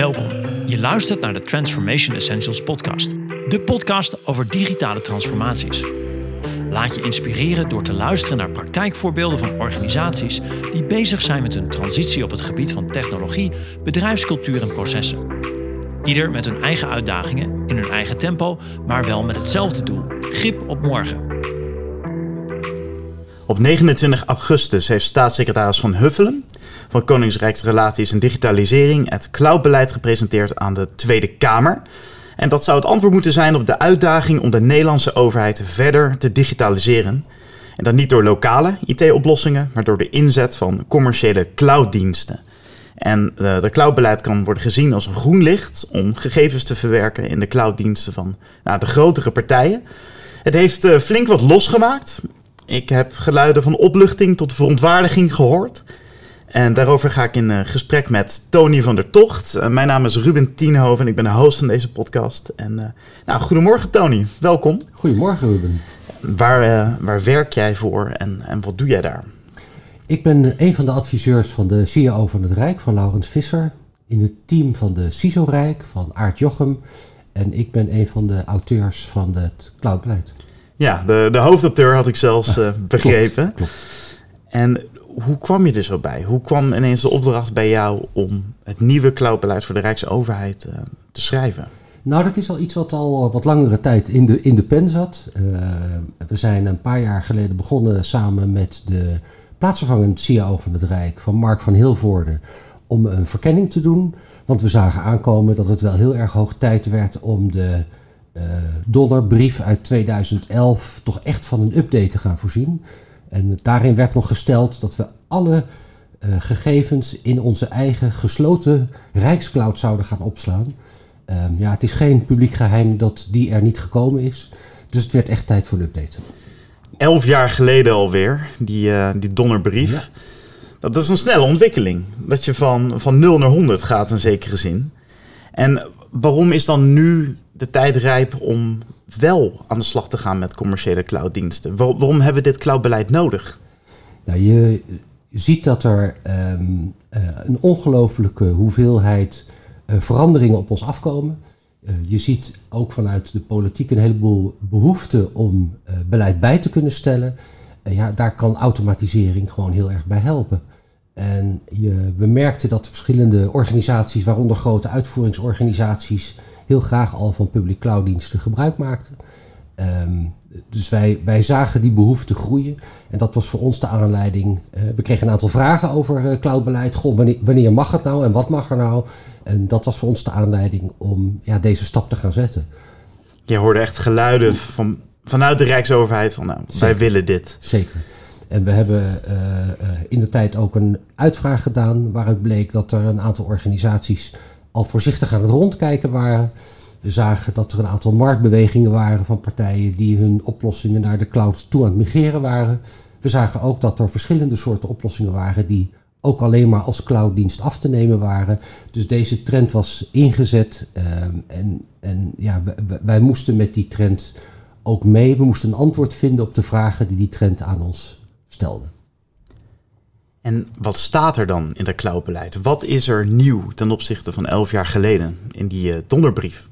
Welkom. Je luistert naar de Transformation Essentials podcast. De podcast over digitale transformaties. Laat je inspireren door te luisteren naar praktijkvoorbeelden van organisaties die bezig zijn met een transitie op het gebied van technologie, bedrijfscultuur en processen. Ieder met hun eigen uitdagingen, in hun eigen tempo, maar wel met hetzelfde doel: grip op morgen. Op 29 augustus heeft staatssecretaris Van Huffelen van Koningsrijksrelaties en Digitalisering het cloudbeleid gepresenteerd aan de Tweede Kamer. En dat zou het antwoord moeten zijn op de uitdaging om de Nederlandse overheid verder te digitaliseren. En dan niet door lokale IT-oplossingen, maar door de inzet van commerciële clouddiensten. En uh, de cloudbeleid kan worden gezien als een groen licht om gegevens te verwerken in de clouddiensten van nou, de grotere partijen. Het heeft uh, flink wat losgemaakt. Ik heb geluiden van opluchting tot verontwaardiging gehoord. En daarover ga ik in uh, gesprek met Tony van der Tocht. Uh, mijn naam is Ruben Tienhoven en ik ben de host van deze podcast. En uh, nou, goedemorgen Tony, welkom. Goedemorgen Ruben. Waar, waar werk jij voor en, en wat doe jij daar? Ik ben een van de adviseurs van de CEO van het Rijk, van Laurens Visser. In het team van de CISO Rijk, van Aart Jochem. En ik ben een van de auteurs van het cloudbeleid. Ja, de, de hoofdauteur had ik zelfs begrepen. Klopt, klopt. En hoe kwam je er zo bij? Hoe kwam ineens de opdracht bij jou om het nieuwe cloudbeleid voor de Rijksoverheid uh, te schrijven? Nou, dat is al iets wat al wat langere tijd in de, in de pen zat. Uh, we zijn een paar jaar geleden begonnen samen met de plaatsvervangend CEO van het Rijk, van Mark van Hilvoorde, om een verkenning te doen. Want we zagen aankomen dat het wel heel erg hoog tijd werd om de uh, dollarbrief uit 2011 toch echt van een update te gaan voorzien. En daarin werd nog gesteld dat we alle uh, gegevens in onze eigen gesloten Rijkscloud zouden gaan opslaan. Um, ja, het is geen publiek geheim dat die er niet gekomen is. Dus het werd echt tijd voor een update. Elf jaar geleden alweer, die, uh, die donderbrief. Ja. Dat is een snelle ontwikkeling. Dat je van, van 0 naar 100 gaat in zekere zin. En waarom is dan nu de tijd rijp om wel aan de slag te gaan met commerciële clouddiensten? Waar, waarom hebben we dit cloudbeleid nodig? Nou, je ziet dat er um, uh, een ongelofelijke hoeveelheid uh, veranderingen op ons afkomen. Uh, je ziet ook vanuit de politiek een heleboel behoefte om beleid bij te kunnen stellen. ja, daar kan automatisering gewoon heel erg bij helpen. En je, we merkten dat verschillende organisaties, waaronder grote uitvoeringsorganisaties, heel graag al van public clouddiensten gebruik maakten. Um, dus wij, wij zagen die behoefte groeien. En dat was voor ons de aanleiding. Uh, we kregen een aantal vragen over uh, cloudbeleid. Goh, wanneer, wanneer, mag het nou en wat mag er nou? En dat was voor ons de aanleiding om ja, deze stap te gaan zetten. Je hoorde echt geluiden van, vanuit de Rijksoverheid van nou, wij willen dit. Zeker. En we hebben uh, in de tijd ook een uitvraag gedaan waaruit bleek dat er een aantal organisaties al voorzichtig aan het rondkijken waren. We zagen dat er een aantal marktbewegingen waren van partijen die hun oplossingen naar de cloud toe aan het migreren waren. We zagen ook dat er verschillende soorten oplossingen waren die ook alleen maar als clouddienst af te nemen waren. Dus deze trend was ingezet um, en, en ja, wij, wij moesten met die trend ook mee. We moesten een antwoord vinden op de vragen die die trend aan ons stelde. En wat staat er dan in dat cloudbeleid? Wat is er nieuw ten opzichte van elf jaar geleden in die uh, donderbrief?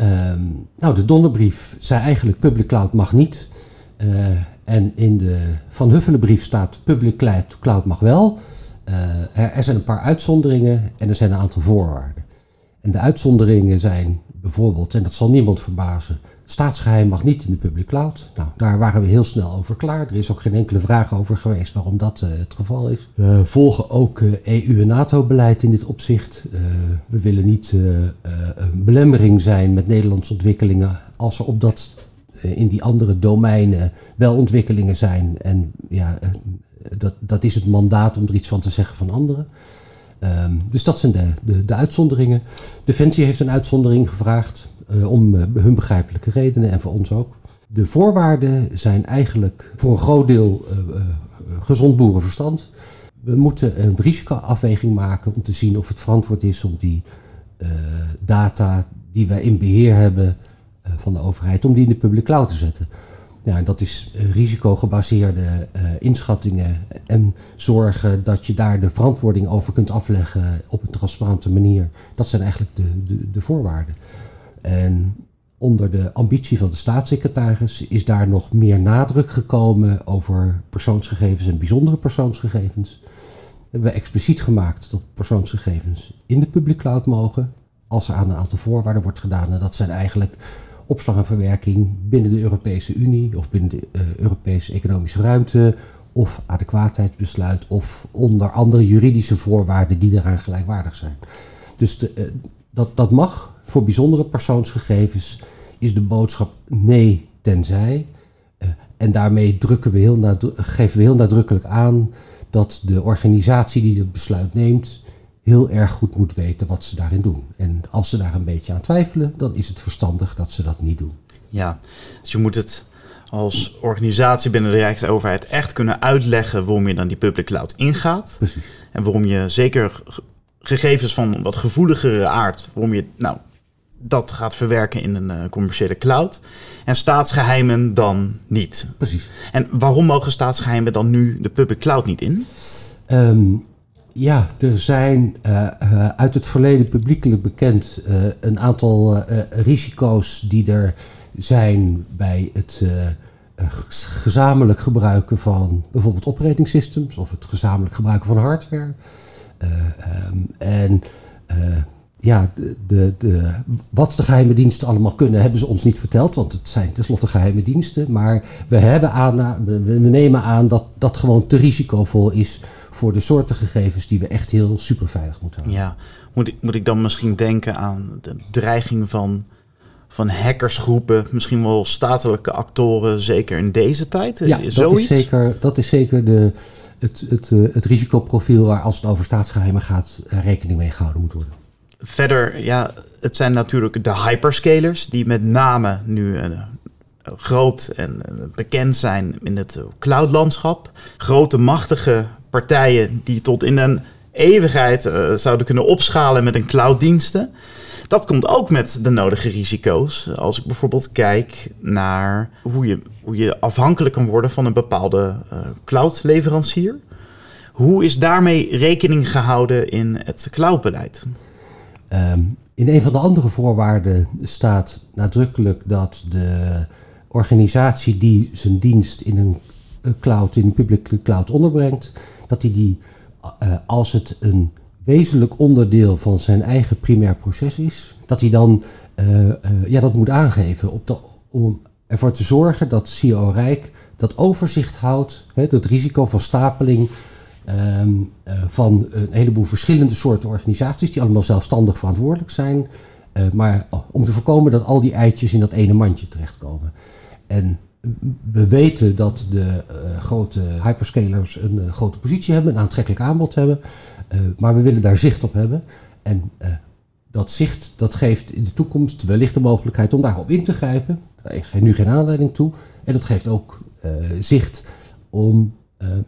Um, nou, de donderbrief zei eigenlijk public cloud mag niet. Uh, en in de Van Huffelenbrief staat public cloud mag wel. Er, er zijn een paar uitzonderingen en er zijn een aantal voorwaarden. En de uitzonderingen zijn bijvoorbeeld, en dat zal niemand verbazen, staatsgeheim mag niet in de public cloud. Nou, daar waren we heel snel over klaar. Er is ook geen enkele vraag over geweest waarom dat uh, het geval is. We volgen ook EU- en NATO-beleid in dit opzicht. Uh, we willen niet een belemmering zijn met Nederlandse ontwikkelingen als er op dat, in die andere domeinen wel ontwikkelingen zijn. En ja, dat, dat is het mandaat om er iets van te zeggen van anderen. Um, dus dat zijn de, de, de, uitzonderingen. Defensie heeft een uitzondering gevraagd om uh, hun begrijpelijke redenen en voor ons ook. De voorwaarden zijn eigenlijk voor een groot deel uh, gezond boerenverstand. We moeten een risicoafweging maken om te zien of het verantwoord is om die data die wij in beheer hebben van de overheid, om die in de public cloud te zetten. ja, dat is risicogebaseerde inschattingen en zorgen dat je daar de verantwoording over kunt afleggen op een transparante manier. Dat zijn eigenlijk de, de, de voorwaarden. En onder de ambitie van de staatssecretaris is daar nog meer nadruk gekomen over persoonsgegevens en bijzondere persoonsgegevens. We hebben expliciet gemaakt dat persoonsgegevens in de public cloud mogen, als er aan een aantal voorwaarden wordt gedaan. En dat zijn eigenlijk opslag en verwerking binnen de Europese Unie of binnen de uh, Europese economische ruimte of adequaatheidsbesluit of onder andere juridische voorwaarden die eraan gelijkwaardig zijn. Dus de, uh, dat, dat mag. Voor bijzondere persoonsgegevens is de boodschap nee tenzij. Uh, en daarmee drukken we heel geven we heel nadrukkelijk aan dat de organisatie die het besluit neemt heel erg goed moet weten wat ze daarin doen. En als ze daar een beetje aan twijfelen, dan is het verstandig dat ze dat niet doen. Ja, dus je moet het als organisatie binnen de Rijksoverheid echt kunnen uitleggen waarom je dan die public cloud ingaat. Precies. En waarom je zeker gegevens van wat gevoeligere aard, waarom je nou, dat gaat verwerken in een uh, commerciële cloud. En staatsgeheimen dan niet. Precies. En waarom mogen staatsgeheimen dan nu de public cloud niet in? Um, ja, er zijn uh, uh, uit het verleden publiekelijk bekend een aantal risico's die er zijn bij het gezamenlijk gebruiken van bijvoorbeeld operating systems of het gezamenlijk gebruiken van hardware. Um, en ja, de, de, de, wat de geheime diensten allemaal kunnen, hebben ze ons niet verteld, want het zijn tenslotte geheime diensten. Maar we, hebben aan, we, nemen aan dat dat gewoon te risicovol is voor de soorten gegevens die we echt heel superveilig moeten houden. Ja, moet ik, moet ik dan misschien denken aan de dreiging van, van hackersgroepen, misschien wel statelijke actoren, zeker in deze tijd? Ja, dat is zeker, dat is zeker de, het, het, het, het risicoprofiel waar als het over staatsgeheimen gaat rekening mee gehouden moet worden. Verder, ja, het zijn natuurlijk de hyperscalers die met name nu uh, groot en uh, bekend zijn in het cloudlandschap. Grote, machtige partijen die tot in een eeuwigheid uh, zouden kunnen opschalen met een clouddiensten. Dat komt ook met de nodige risico's. Als ik bijvoorbeeld kijk naar hoe je, hoe je afhankelijk kan worden van een bepaalde cloudleverancier. Hoe is daarmee rekening gehouden in het cloudbeleid? Um, in een van de andere voorwaarden staat nadrukkelijk dat de organisatie die zijn dienst in een cloud, in een publieke cloud onderbrengt, dat hij die, uh, als het een wezenlijk onderdeel van zijn eigen primair proces is, dat hij dan uh, ja, dat moet aangeven op om ervoor te zorgen dat CEO Rijk dat overzicht houdt, hè, het risico van stapeling Um, uh, van een heleboel verschillende soorten organisaties die allemaal zelfstandig verantwoordelijk zijn. Uh, maar om te voorkomen dat al die eitjes in dat ene mandje terechtkomen. En we weten dat de uh, grote hyperscalers een grote positie hebben, een aantrekkelijk aanbod hebben. maar we willen daar zicht op hebben. En dat zicht dat geeft in de toekomst wellicht de mogelijkheid om daarop in te grijpen. Daar is nu geen aanleiding toe. En dat geeft ook zicht om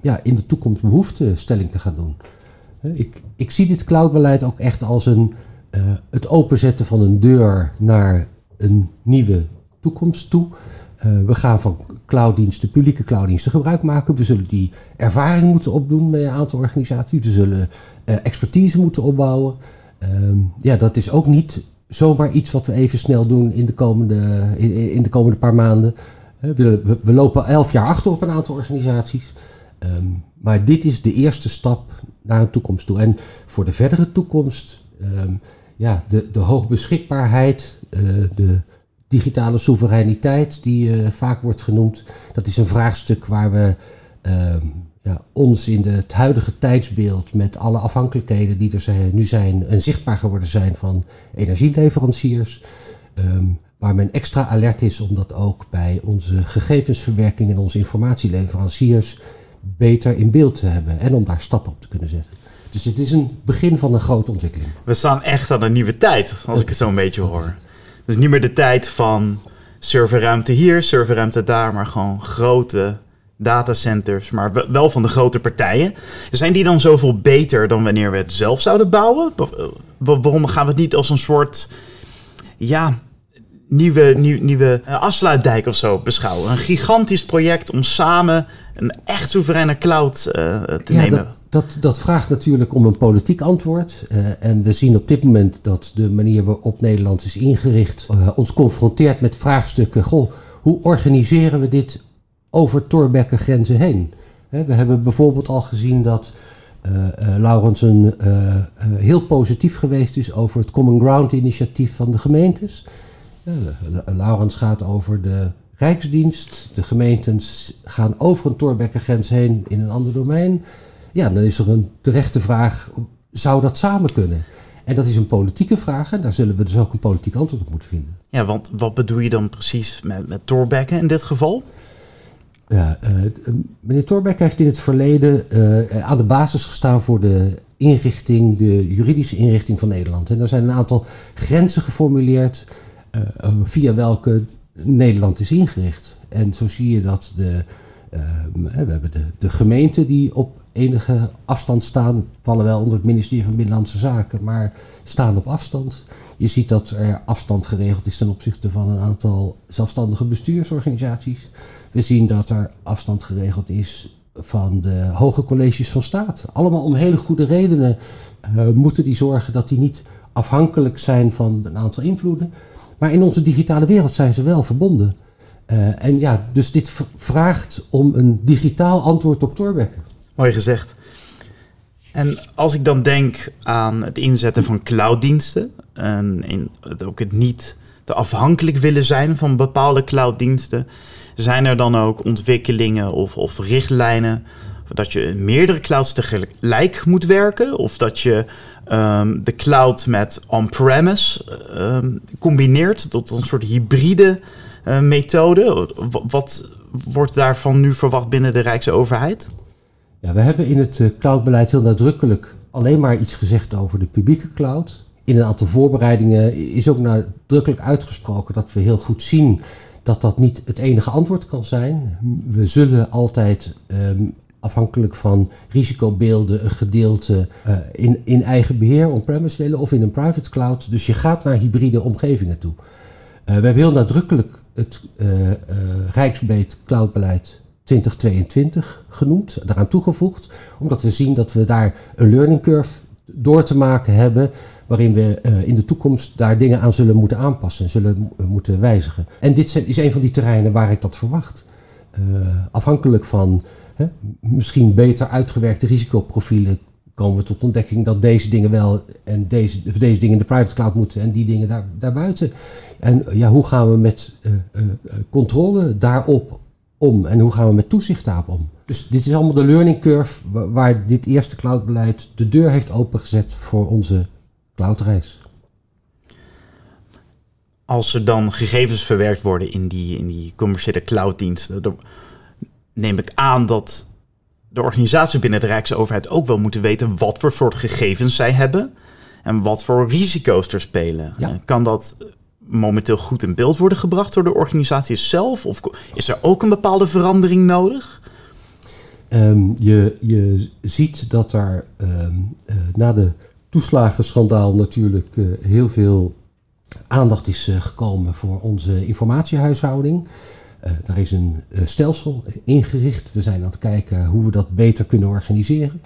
ja, in de toekomst behoeftestelling te gaan doen. Ik, ik zie dit cloudbeleid ook echt als een, uh, het openzetten van een deur naar een nieuwe toekomst toe. we gaan van clouddiensten, publieke clouddiensten gebruik maken. We zullen die ervaring moeten opdoen bij een aantal organisaties. We zullen expertise moeten opbouwen. Ehm, ja, dat is ook niet zomaar iets wat we even snel doen in de komende, in, in de komende paar maanden. We, we, we, lopen elf jaar achter op een aantal organisaties. Um, maar dit is de eerste stap naar een toekomst toe. En voor de verdere toekomst, um, ja, de, de hoogbeschikbaarheid, uh, de digitale soevereiniteit, die uh, vaak wordt genoemd, dat is een vraagstuk waar we um, ja, ons in het huidige tijdsbeeld, met alle afhankelijkheden die er zijn, nu zijn en zichtbaar geworden zijn van energieleveranciers, waar men extra alert is om dat ook bij onze gegevensverwerking en onze informatieleveranciers beter in beeld te hebben en om daar stappen op te kunnen zetten. Dus het is een begin van een grote ontwikkeling. We staan echt aan een nieuwe tijd, als dat ik het zo een beetje hoor. Dus niet meer de tijd van serverruimte hier, serverruimte daar, maar gewoon grote datacenters, maar wel van de grote partijen. Zijn die dan zoveel beter dan wanneer we het zelf zouden bouwen? Waarom gaan we het niet als een soort, ja, nieuwe, nieuw, nieuwe uh, afsluitdijk of zo beschouwen. Een gigantisch project om samen een echt soevereine cloud uh, te ja, nemen. Dat, dat, dat, vraagt natuurlijk om een politiek antwoord. Uh, en we zien op dit moment dat de manier waarop Nederland is ingericht ons confronteert met vraagstukken. Goh, hoe organiseren we dit over Torbekke grenzen heen? we hebben bijvoorbeeld al gezien dat uh, uh, Laurensen uh, heel positief geweest is over het Common Ground initiatief van de gemeentes. Laurens gaat over de Rijksdienst. De gemeentes gaan over een Torbekkengrens heen in een ander domein. Ja, dan is er een terechte vraag, zou dat samen kunnen? En dat is een politieke vraag en daar zullen we dus ook een politiek antwoord op moeten vinden. Ja, want wat bedoel je dan precies met, met Torbekken in dit geval? Ja, uh, meneer Torbeck heeft in het verleden uh, aan de basis gestaan voor de inrichting, de juridische inrichting van Nederland. En er zijn een aantal grenzen geformuleerd via welke Nederland is ingericht. En zo zie je dat de, we hebben de, de gemeenten die op enige afstand staan, vallen wel onder het ministerie van Binnenlandse Zaken, maar staan op afstand. Je ziet dat er afstand geregeld is ten opzichte van een aantal zelfstandige bestuursorganisaties. We zien dat er afstand geregeld is van de hoge colleges van staat. Allemaal om hele goede redenen uh, moeten die zorgen dat die niet afhankelijk zijn van een aantal invloeden. Maar in onze digitale wereld zijn ze wel verbonden. Uh, en ja, dus dit vraagt om een digitaal antwoord op Torbekken. Mooi gezegd. En als ik dan denk aan het inzetten van clouddiensten en ook het niet te afhankelijk willen zijn van bepaalde clouddiensten, zijn er dan ook ontwikkelingen of, of richtlijnen dat je meerdere clouds tegelijk moet werken of dat je um, de cloud met on-premise um, combineert tot een soort hybride uh, methode? Wat wordt daarvan nu verwacht binnen de Rijksoverheid? Ja, we hebben in het uh, cloudbeleid heel nadrukkelijk alleen maar iets gezegd over de publieke cloud. In een aantal voorbereidingen is ook nadrukkelijk uitgesproken dat we heel goed zien dat dat niet het enige antwoord kan zijn. We zullen altijd um, afhankelijk van risicobeelden een gedeelte uh, in, in eigen beheer on-premise willen of in een private cloud. Dus je gaat naar hybride omgevingen toe. Uh, we hebben heel nadrukkelijk het uh, cloudbeleid 2022 genoemd, daaraan toegevoegd, omdat we zien dat we daar een learning curve door te maken hebben, waarin we in de toekomst daar dingen aan zullen moeten aanpassen en zullen moeten wijzigen. En dit is een van die terreinen waar ik dat verwacht. Afhankelijk van misschien beter uitgewerkte risicoprofielen komen we tot ontdekking dat deze dingen wel en deze, deze dingen in de private cloud moeten en die dingen daar, daarbuiten. En ja, hoe gaan we met uh, controle daarop om en hoe gaan we met toezicht daarop om? Dus dit is allemaal de learning curve waar dit eerste cloudbeleid de deur heeft opengezet voor onze cloudreis. Als er dan gegevens verwerkt worden in die, in die commerciële clouddiensten, neem ik aan dat de organisaties binnen de Rijksoverheid ook wel moeten weten wat voor soort gegevens zij hebben en wat voor risico's er spelen. Ja. Kan dat momenteel goed in beeld worden gebracht door de organisatie zelf? Of is er ook een bepaalde verandering nodig? Um, je, je ziet dat er um, uh, na de toeslagenschandaal natuurlijk uh, heel veel aandacht is uh, gekomen voor onze informatiehuishouding. Daar is een stelsel ingericht. We zijn aan het kijken hoe we dat beter kunnen organiseren.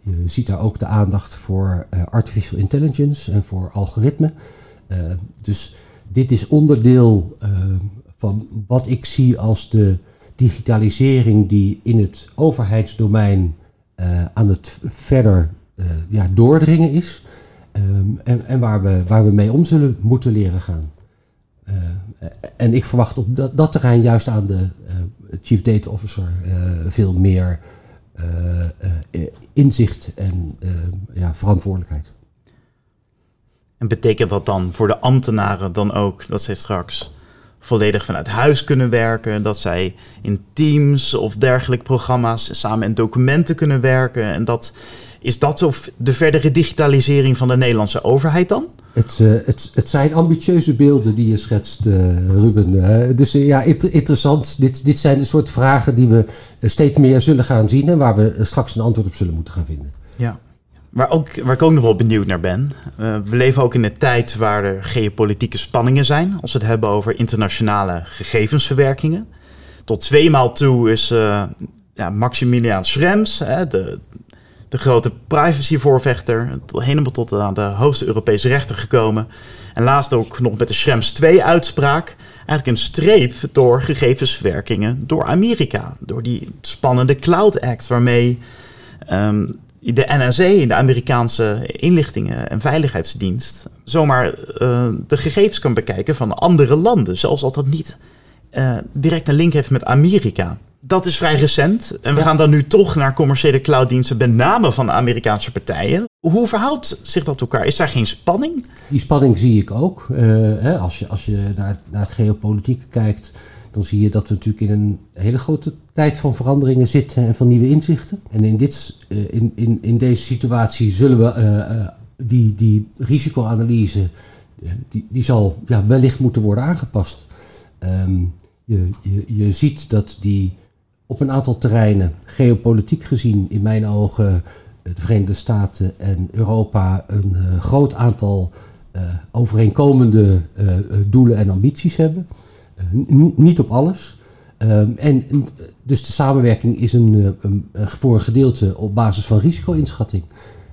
Je ziet daar ook de aandacht voor artificial intelligence en voor algoritme. dus dit is onderdeel van wat ik zie als de digitalisering die in het overheidsdomein aan het verder ja, doordringen is. Um, en, en waar, we, waar we mee om zullen moeten leren gaan. En ik verwacht op dat, terrein juist aan de Chief Data Officer veel meer inzicht en ja, verantwoordelijkheid. En betekent dat dan voor de ambtenaren dan ook dat zij straks volledig vanuit huis kunnen werken, dat zij in teams of dergelijke programma's samen in documenten kunnen werken en dat is dat of de verdere digitalisering van de Nederlandse overheid dan? Het, uh, het, het zijn ambitieuze beelden die je schetst, uh, Ruben. Uh, dus ja, inter interessant. Dit, dit zijn de soort vragen die we steeds meer zullen gaan zien en waar we straks een antwoord op zullen moeten gaan vinden. Ja. waar, ook, waar ik ook nog wel benieuwd naar ben. We leven ook in een tijd waar er geopolitieke spanningen zijn. Als we het hebben over internationale gegevensverwerkingen. Tot tweemaal toe is ja, Maximilian Schrems, hè, de, de grote privacyvoorvechter, helemaal tot aan de hoogste Europese rechter gekomen. En laatst ook nog met de Schrems 2-uitspraak. Eigenlijk een streep door gegevensverwerkingen door Amerika. Door die spannende Cloud Act, waarmee um, de NSA, de Amerikaanse inlichtingen- en veiligheidsdienst, zomaar uh, de gegevens kan bekijken van andere landen. Zelfs als dat niet uh, direct een link heeft met Amerika dat is vrij recent. En we gaan dan nu toch naar commerciële clouddiensten, met name van Amerikaanse partijen. Hoe verhoudt zich dat elkaar? Is daar geen spanning? Die spanning zie ik ook. Uh, hè, als je, als je naar, naar het geopolitieke kijkt, dan zie je dat we natuurlijk in een hele grote tijd van veranderingen zitten en van nieuwe inzichten. En in, dit, uh, in, in, in deze situatie zullen we uh, die, die risicoanalyse, die, die zal ja, wellicht moeten worden aangepast. Um, je, je, je ziet dat die op een aantal terreinen, geopolitiek gezien, in mijn ogen, de Verenigde Staten en Europa een uh, groot aantal uh, overeenkomende uh, doelen en ambities hebben. niet op alles. Um, en dus de samenwerking is een, een, voor een gedeelte op basis van risico-inschatting.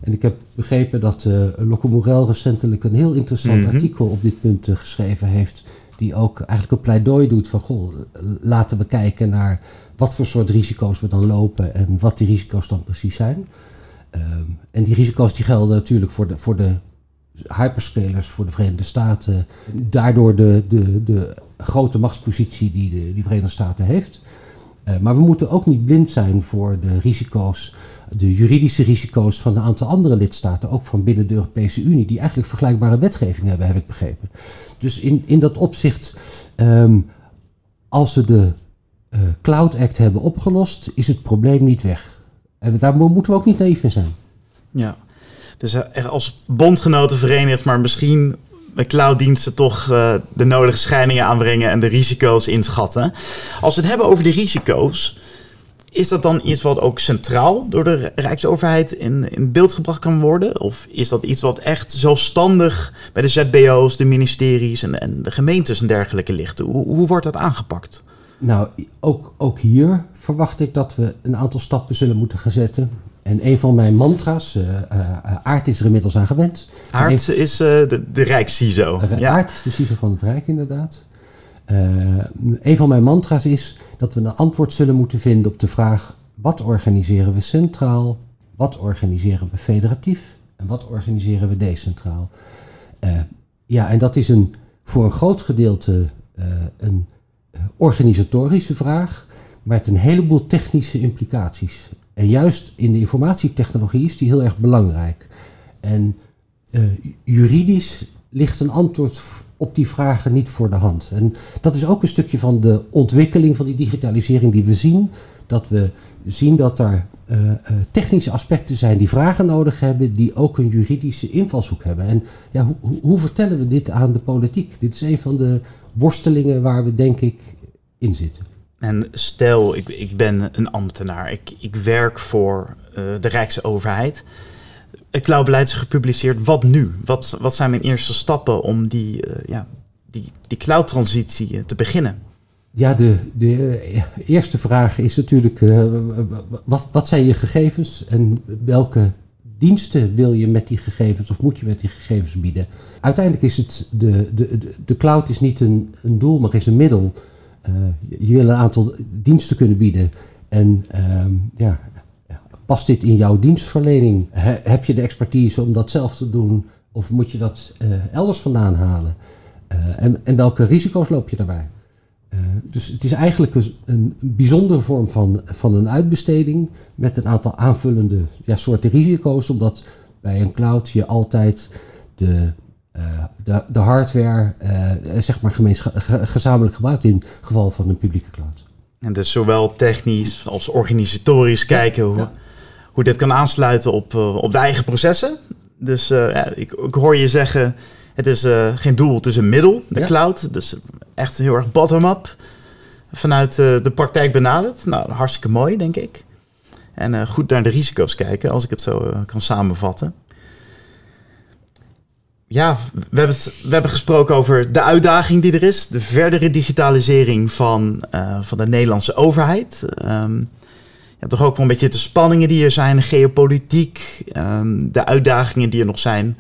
En ik heb begrepen dat uh, Loco Morel recentelijk een heel interessant mm -hmm. artikel op dit punt geschreven heeft. Die ook eigenlijk een pleidooi doet van, goh, laten we kijken naar wat voor soort risico's we dan lopen en wat die risico's dan precies zijn. Um, en die risico's die gelden natuurlijk voor de, voor de hyperscalers, voor de Verenigde Staten. Daardoor de, de, de grote machtspositie die de die Verenigde Staten heeft. Uh, maar we moeten ook niet blind zijn voor de risico's, de juridische risico's van een aantal andere lidstaten, ook van binnen de Europese Unie, die eigenlijk vergelijkbare wetgeving hebben, heb ik begrepen. Dus in, in dat opzicht, um, als we de uh, Cloud Act hebben opgelost, is het probleem niet weg. En daar moeten we ook niet naïef in zijn. Ja, dus uh, als bondgenoten verenigd, maar misschien met clouddiensten toch uh, de nodige scheidingen aanbrengen en de risico's inschatten. Als we het hebben over de risico's, is dat dan iets wat ook centraal door de Rijksoverheid in, in beeld gebracht kan worden? Of is dat iets wat echt zelfstandig bij de ZBO's, de ministeries en, en de gemeentes en dergelijke ligt? Hoe wordt dat aangepakt? Nou, ook, ook hier verwacht ik dat we een aantal stappen zullen moeten gaan zetten. En een van mijn mantra's, uh, uh, Aard is er inmiddels aan gewend. Aard is uh, de, de Rijk-CISO. Ja. Aard is de CISO van het Rijk, inderdaad. een van mijn mantra's is dat we een antwoord zullen moeten vinden op de vraag... wat organiseren we centraal, wat organiseren we federatief en wat organiseren we decentraal? ja, en dat is een, voor een groot gedeelte een organisatorische vraag, met een heleboel technische implicaties. En juist in de informatietechnologie is die heel erg belangrijk. En uh, juridisch ligt een antwoord op die vragen niet voor de hand. En dat is ook een stukje van de ontwikkeling van die digitalisering die we zien. Dat we zien dat er uh, uh, technische aspecten zijn die vragen nodig hebben, die ook een juridische invalshoek hebben. En ja, hoe, hoe vertellen we dit aan de politiek? Dit is een van de worstelingen waar we denk ik in zitten. En stel, ik, ik ben een ambtenaar, ik, ik werk voor uh, de Rijksoverheid. Het cloudbeleid is gepubliceerd. Wat nu? Wat, wat zijn mijn eerste stappen om die, uh, ja, die, die cloud-transitie te beginnen? Ja, de, de eerste vraag is natuurlijk: wat, wat zijn je gegevens en welke diensten wil je met die gegevens of moet je met die gegevens bieden? Uiteindelijk is het de, de, de, cloud is niet een, een doel, maar is een middel. Je wil een aantal diensten kunnen bieden. En uh, ja, past dit in jouw dienstverlening? He, heb je de expertise om dat zelf te doen? Of moet je dat uh, elders vandaan halen? Uh, en, en, welke risico's loop je daarbij? dus het is eigenlijk een, een, bijzondere vorm van, van een uitbesteding met een aantal aanvullende ja, soorten risico's, omdat bij een cloud je altijd de de, de, hardware zeg maar gezamenlijk gebruikt in geval van een publieke cloud. En dus zowel technisch als organisatorisch kijken hoe, ja. Hoe dit kan aansluiten op, uh, op de eigen processen. Dus ja, ik, ik, hoor je zeggen, het is geen doel, het is een middel, de ja. cloud. Dus echt heel erg bottom-up vanuit de praktijk benaderd. Nou, hartstikke mooi, denk ik. En eh, goed naar de risico's kijken, als ik het zo eh, kan samenvatten. Ja, we hebben, het, we hebben gesproken over de uitdaging die er is. De verdere digitalisering van, uh, van de Nederlandse overheid. Um, ja, toch ook wel een beetje de spanningen die er zijn, de geopolitiek, um, de uitdagingen die er nog zijn.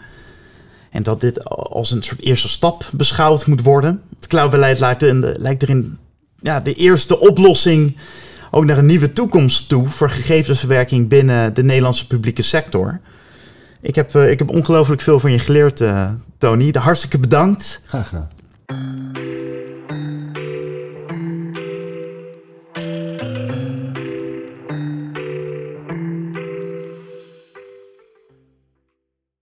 En dat dit als een soort eerste stap beschouwd moet worden. Het cloudbeleid lijkt, lijkt erin ja, de eerste oplossing ook naar een nieuwe toekomst toe voor gegevensverwerking binnen de Nederlandse publieke sector. Ik heb, uh, ik heb ongelooflijk veel van je geleerd, uh, Tony. Hartstikke bedankt. Graag gedaan.